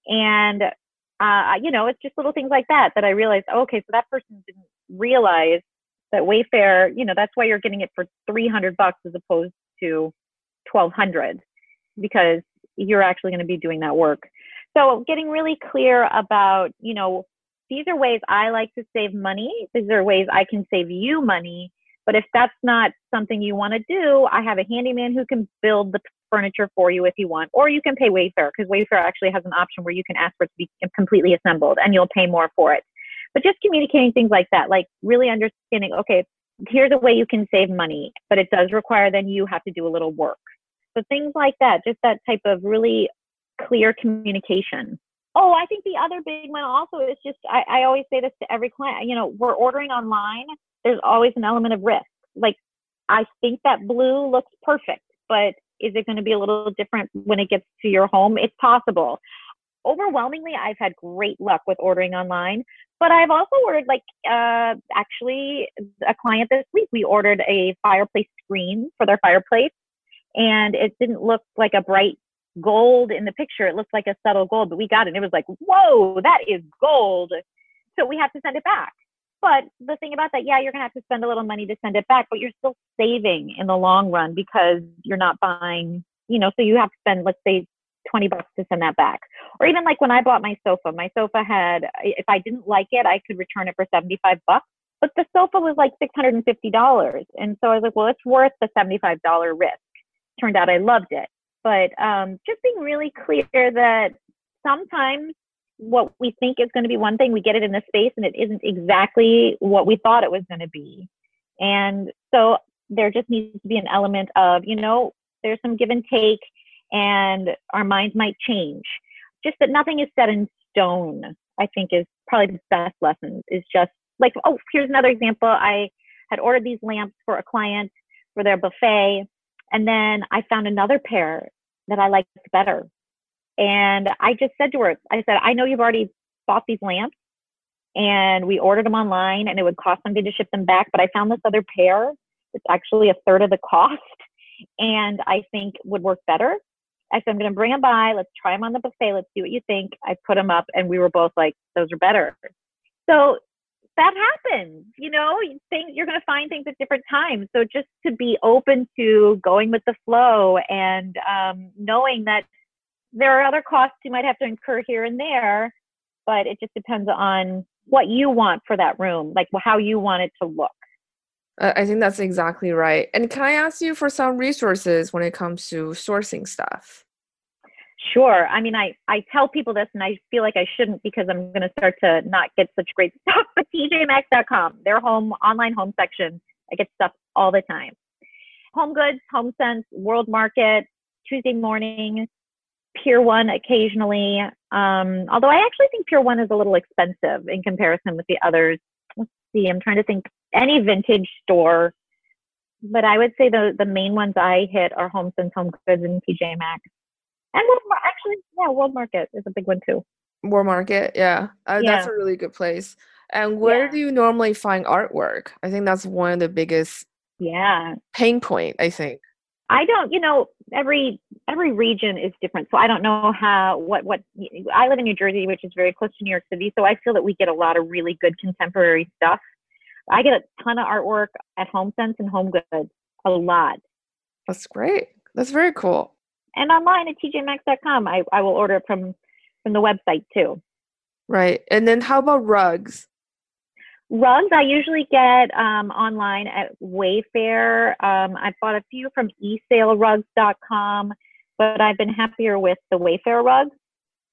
And uh, you know, it's just little things like that that I realized, oh, okay, so that person didn't realize that Wayfair, you know, that's why you're getting it for 300 bucks as opposed to 1200 because you're actually going to be doing that work. So getting really clear about, you know, these are ways I like to save money. These are ways I can save you money. But if that's not something you want to do, I have a handyman who can build the furniture for you if you want, or you can pay Wayfair because Wayfair actually has an option where you can ask for it to be completely assembled and you'll pay more for it. But just communicating things like that, like really understanding, okay, here's a way you can save money, but it does require then you have to do a little work. So things like that, just that type of really clear communication. Oh, I think the other big one also is just I, I always say this to every client, you know, we're ordering online, there's always an element of risk. Like I think that blue looks perfect, but is it going to be a little different when it gets to your home? It's possible. Overwhelmingly, I've had great luck with ordering online, but I've also ordered like uh, actually a client this week. We ordered a fireplace screen for their fireplace, and it didn't look like a bright gold in the picture. It looked like a subtle gold, but we got it. And it was like, whoa, that is gold. So we have to send it back. But the thing about that, yeah, you're gonna have to spend a little money to send it back, but you're still saving in the long run because you're not buying, you know, so you have to spend, let's say, 20 bucks to send that back. Or even like when I bought my sofa, my sofa had, if I didn't like it, I could return it for 75 bucks. But the sofa was like $650. And so I was like, well, it's worth the $75 risk. Turned out I loved it. But um, just being really clear that sometimes what we think is going to be one thing, we get it in the space and it isn't exactly what we thought it was going to be. And so there just needs to be an element of, you know, there's some give and take and our minds might change. Just that nothing is set in stone, I think is probably the best lesson is just like, oh, here's another example. I had ordered these lamps for a client for their buffet. And then I found another pair that I liked better. And I just said to her, I said, I know you've already bought these lamps and we ordered them online and it would cost something to ship them back, but I found this other pair. It's actually a third of the cost and I think would work better. I said, I'm going to bring them by. Let's try them on the buffet. Let's see what you think. I put them up and we were both like, those are better. So that happens, you know, things, you're going to find things at different times. So just to be open to going with the flow and um, knowing that there are other costs you might have to incur here and there, but it just depends on what you want for that room, like how you want it to look. I think that's exactly right. And can I ask you for some resources when it comes to sourcing stuff? Sure. I mean, I, I tell people this and I feel like I shouldn't because I'm going to start to not get such great stuff, but tjmaxx.com, their home online home section, I get stuff all the time. Home Goods, Home Sense, World Market, Tuesday morning, Pier One occasionally. Um, although I actually think Pier One is a little expensive in comparison with the others. Let's see, I'm trying to think any vintage store, but I would say the the main ones I hit are Home Sense, Home Goods, and TJ Maxx. And World, actually, yeah, World Market is a big one too. World Market, yeah, uh, yeah. that's a really good place. And where yeah. do you normally find artwork? I think that's one of the biggest yeah pain point. I think. I don't, you know, every every region is different. So I don't know how what what I live in New Jersey, which is very close to New York City. So I feel that we get a lot of really good contemporary stuff. I get a ton of artwork at Home Sense and Home Goods, a lot. That's great. That's very cool. And online at tjmaxx.com, I, I will order it from from the website too. Right. And then how about rugs? Rugs, I usually get um, online at Wayfair. Um, I've bought a few from esalerugs.com, but I've been happier with the Wayfair rugs.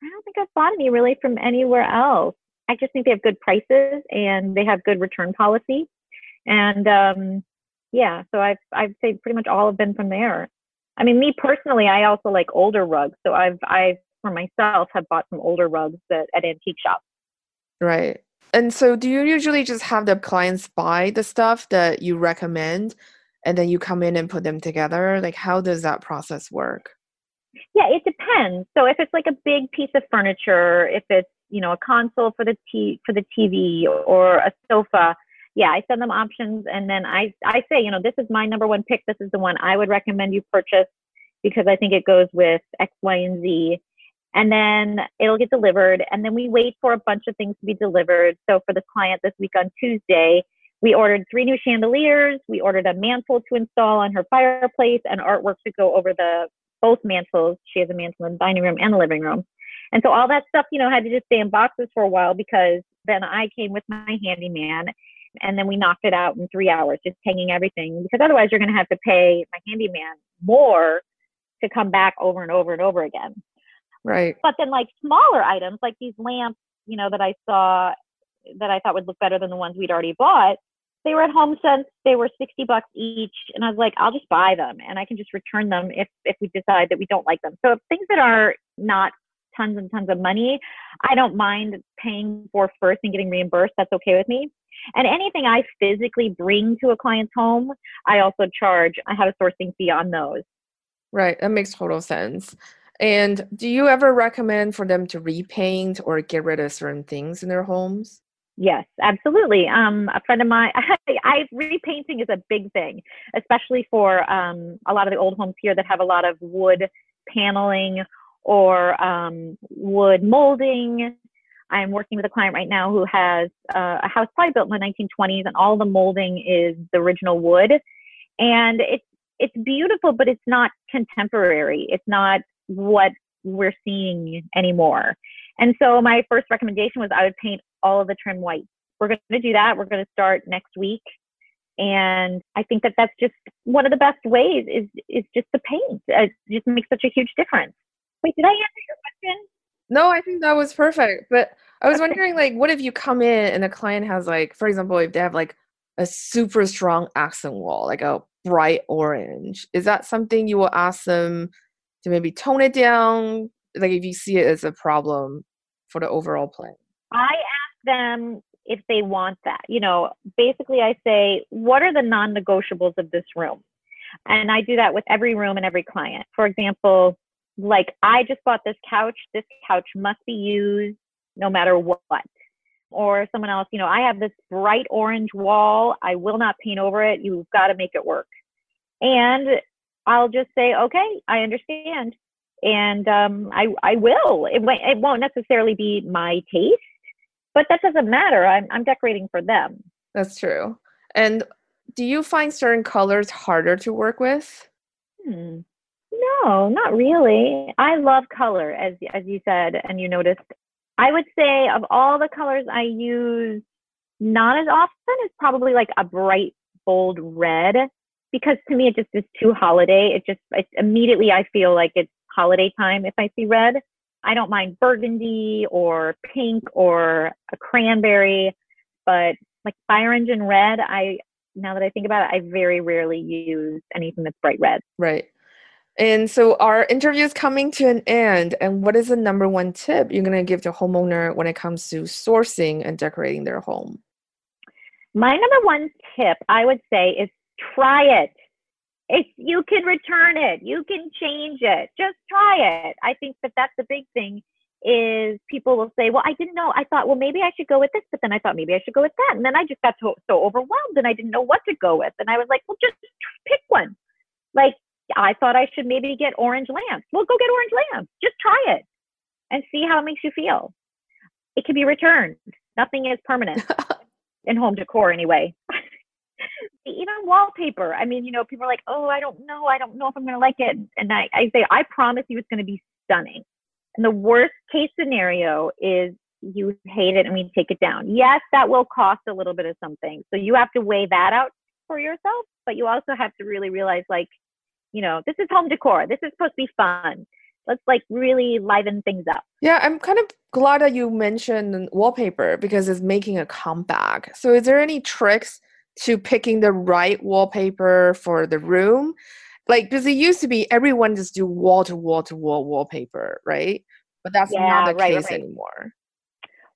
I don't think I've bought any really from anywhere else. I just think they have good prices and they have good return policy. And um, yeah, so I've I've say pretty much all have been from there. I mean, me personally, I also like older rugs. So I've I for myself have bought some older rugs at, at antique shops. Right. And so, do you usually just have the clients buy the stuff that you recommend and then you come in and put them together? Like, how does that process work? Yeah, it depends. So, if it's like a big piece of furniture, if it's you know a console for the t for the TV or a sofa, yeah, I send them options and then I I say you know this is my number one pick. This is the one I would recommend you purchase because I think it goes with X, Y, and Z. and then it'll get delivered and then we wait for a bunch of things to be delivered. So for this client this week on tuesday we ordered three new chandeliers we ordered a mantle to install on her fireplace and artwork to go over the both mantles. She has a mantle in the dining room and the living room. And so all that stuff you know had to just stay in boxes for a while because then i came with my handyman and then we knocked it out in three hours just hanging everything because otherwise you're going to have to pay my handyman more to come back over and over and over again Right. but then like smaller items like these lamps, you know, that I saw that I thought would look better than the ones we'd already bought, they were at home sense. They were 60 bucks each. And I was like, I'll just buy them and I can just return them if if we decide that we don't like them. So things that are not tons and tons of money, I don't mind paying for first and getting reimbursed. That's okay with me. And anything I physically bring to a client's home, I also charge. I have a sourcing fee on those. Right. That makes total sense. And do you ever recommend for them to repaint or get rid of certain things in their homes? Yes, absolutely. Um, a friend of mine, I, I repainting is a big thing, especially for um, a lot of the old homes here that have a lot of wood paneling or um, wood molding. I'm working with a client right now who has uh, a house probably built in the 1920s, and all the molding is the original wood, and it's it's beautiful, but it's not contemporary. It's not what we're seeing anymore. And so my first recommendation was I would paint all of the trim white. We're going to do that. We're going to start next week. And I think that that's just one of the best ways is is just to paint. Uh, it just makes such a huge difference. Wait, did I answer your question? No, I think that was perfect. But I was wondering, like, what if you come in and the client has, like, for example, if they have like a super strong accent wall, like a bright orange, is that something you will ask them to maybe tone it down? Like, if you see it as a problem for the overall plan? I ask them if they want that. You know, basically, I say, what are the non negotiables of this room? And I do that with every room and every client. For example, like I just bought this couch. This couch must be used no matter what. Or someone else, you know, I have this bright orange wall. I will not paint over it. You've got to make it work. And I'll just say, okay, I understand. And um, I, I will. It, it won't necessarily be my taste, but that doesn't matter. I'm, I'm decorating for them. That's true. And do you find certain colors harder to work with? Hmm. No, not really. I love color, as as you said, and you noticed. I would say of all the colors I use, not as often is probably like a bright, bold red, because to me it just is too holiday. It just it, immediately I feel like it's holiday time if I see red. I don't mind burgundy or pink or a cranberry, but like fire engine red, I now that I think about it, I very rarely use anything that's bright red. Right. And so our interview is coming to an end. And what is the number one tip you're going to give the homeowner when it comes to sourcing and decorating their home? My number one tip I would say is try it. If you can return it, you can change it. Just try it. I think that that's the big thing is people will say, well, I didn't know. I thought, well, maybe I should go with this, but then I thought maybe I should go with that. And then I just got so, so overwhelmed and I didn't know what to go with. And I was like, well, just pick one. Like I thought I should maybe get orange lamps. Well, go get orange lamps. Just try it and see how it makes you feel. It can be returned. Nothing is permanent in home decor anyway. Even wallpaper. I mean, you know, people are like, oh, I don't know. I don't know if I'm going to like it. And I, I say, I promise you it's going to be stunning. And the worst case scenario is you hate it and we take it down. Yes, that will cost a little bit of something. So you have to weigh that out for yourself, but you also have to really realize like, you know, this is home decor. This is supposed to be fun. Let's like really liven things up. Yeah, I'm kind of glad that you mentioned wallpaper because it's making a comeback. So is there any tricks to picking the right wallpaper for the room? Like because it used to be everyone just do wall to wall to wall wallpaper, right? But that's Yeah, not the right, case right. anymore.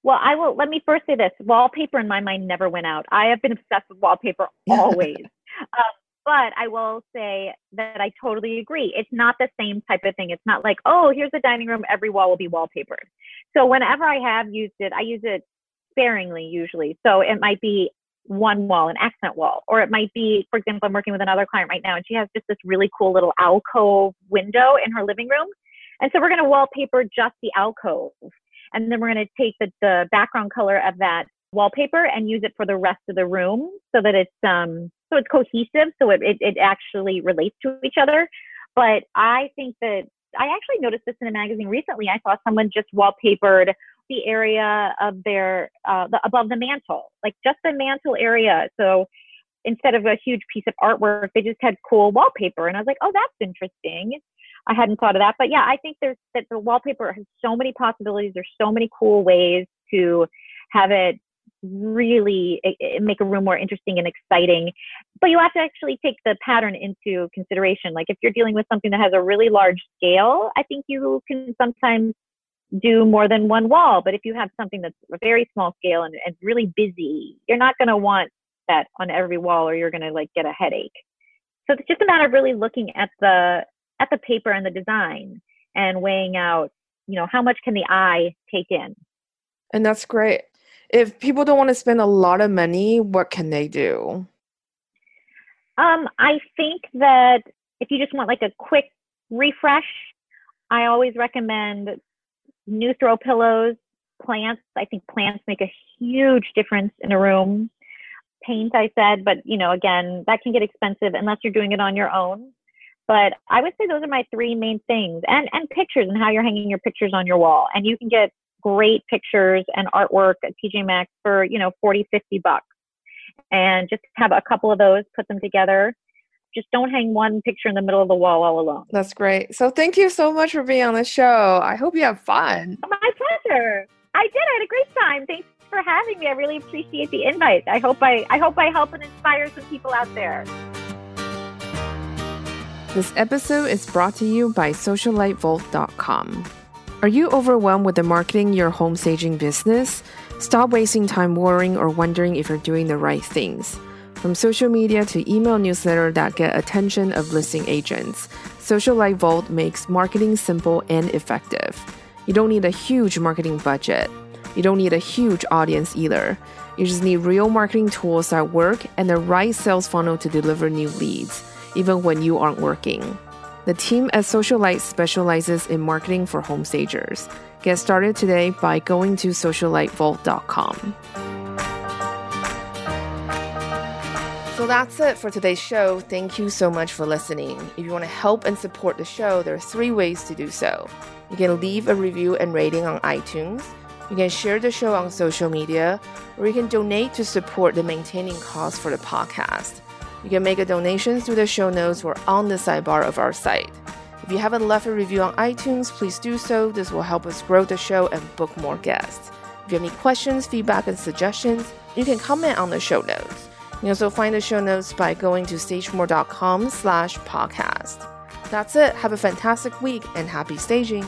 Well, I will let me first say this. Wallpaper in my mind never went out. I have been obsessed with wallpaper always. um, but I will say that I totally agree. It's not the same type of thing. It's not like, oh, here's the dining room, every wall will be wallpapered. So whenever I have used it, I use it sparingly usually. So it might be one wall, an accent wall, or it might be, for example, I'm working with another client right now and she has just this really cool little alcove window in her living room. And so we're going to wallpaper just the alcove. And then we're going to take the, the background color of that wallpaper and use it for the rest of the room so that it's um so it's cohesive so it, it, it actually relates to each other but i think that i actually noticed this in a magazine recently i saw someone just wallpapered the area of their uh, the, above the mantle like just the mantle area so instead of a huge piece of artwork they just had cool wallpaper and i was like oh that's interesting i hadn't thought of that but yeah i think there's that the wallpaper has so many possibilities there's so many cool ways to have it really make a room more interesting and exciting. But you have to actually take the pattern into consideration. Like if you're dealing with something that has a really large scale, I think you can sometimes do more than one wall. But if you have something that's a very small scale and, and really busy, you're not going to want that on every wall or you're going to like get a headache. So it's just a matter of really looking at the at the paper and the design and weighing out, you know, how much can the eye take in. And that's great if people don't want to spend a lot of money, what can they do? Um, I think that if you just want like a quick refresh, I always recommend new throw pillows, plants. I think plants make a huge difference in a room. Paint, I said, but you know, again, that can get expensive unless you're doing it on your own. But I would say those are my three main things, and and pictures and how you're hanging your pictures on your wall. And you can get great pictures and artwork at TJ Maxx for, you know, 40, 50 bucks. And just have a couple of those, put them together. Just don't hang one picture in the middle of the wall all alone. That's great. So thank you so much for being on the show. I hope you have fun. My pleasure. I did. I had a great time. Thanks for having me. I really appreciate the invite. I hope I I hope I help and inspire some people out there. This episode is brought to you by socialitevault.com. Are you overwhelmed with the marketing your home staging business? Stop wasting time worrying or wondering if you're doing the right things. From social media to email newsletter that get attention of listing agents, Social Vault makes marketing simple and effective. You don't need a huge marketing budget. You don't need a huge audience either. You just need real marketing tools that work and the right sales funnel to deliver new leads, even when you aren't working. The team at Socialite specializes in marketing for home stagers. Get started today by going to socialitevault.com. So that's it for today's show. Thank you so much for listening. If you want to help and support the show, there are three ways to do so. You can leave a review and rating on iTunes. You can share the show on social media, or you can donate to support the maintaining costs for the podcast. You can make a donation through the show notes or on the sidebar of our site. If you haven't left a review on iTunes, please do so. This will help us grow the show and book more guests. If you have any questions, feedback, and suggestions, you can comment on the show notes. You can also find the show notes by going to staged4more.com slash podcast. That's it. Have a fantastic week and happy staging.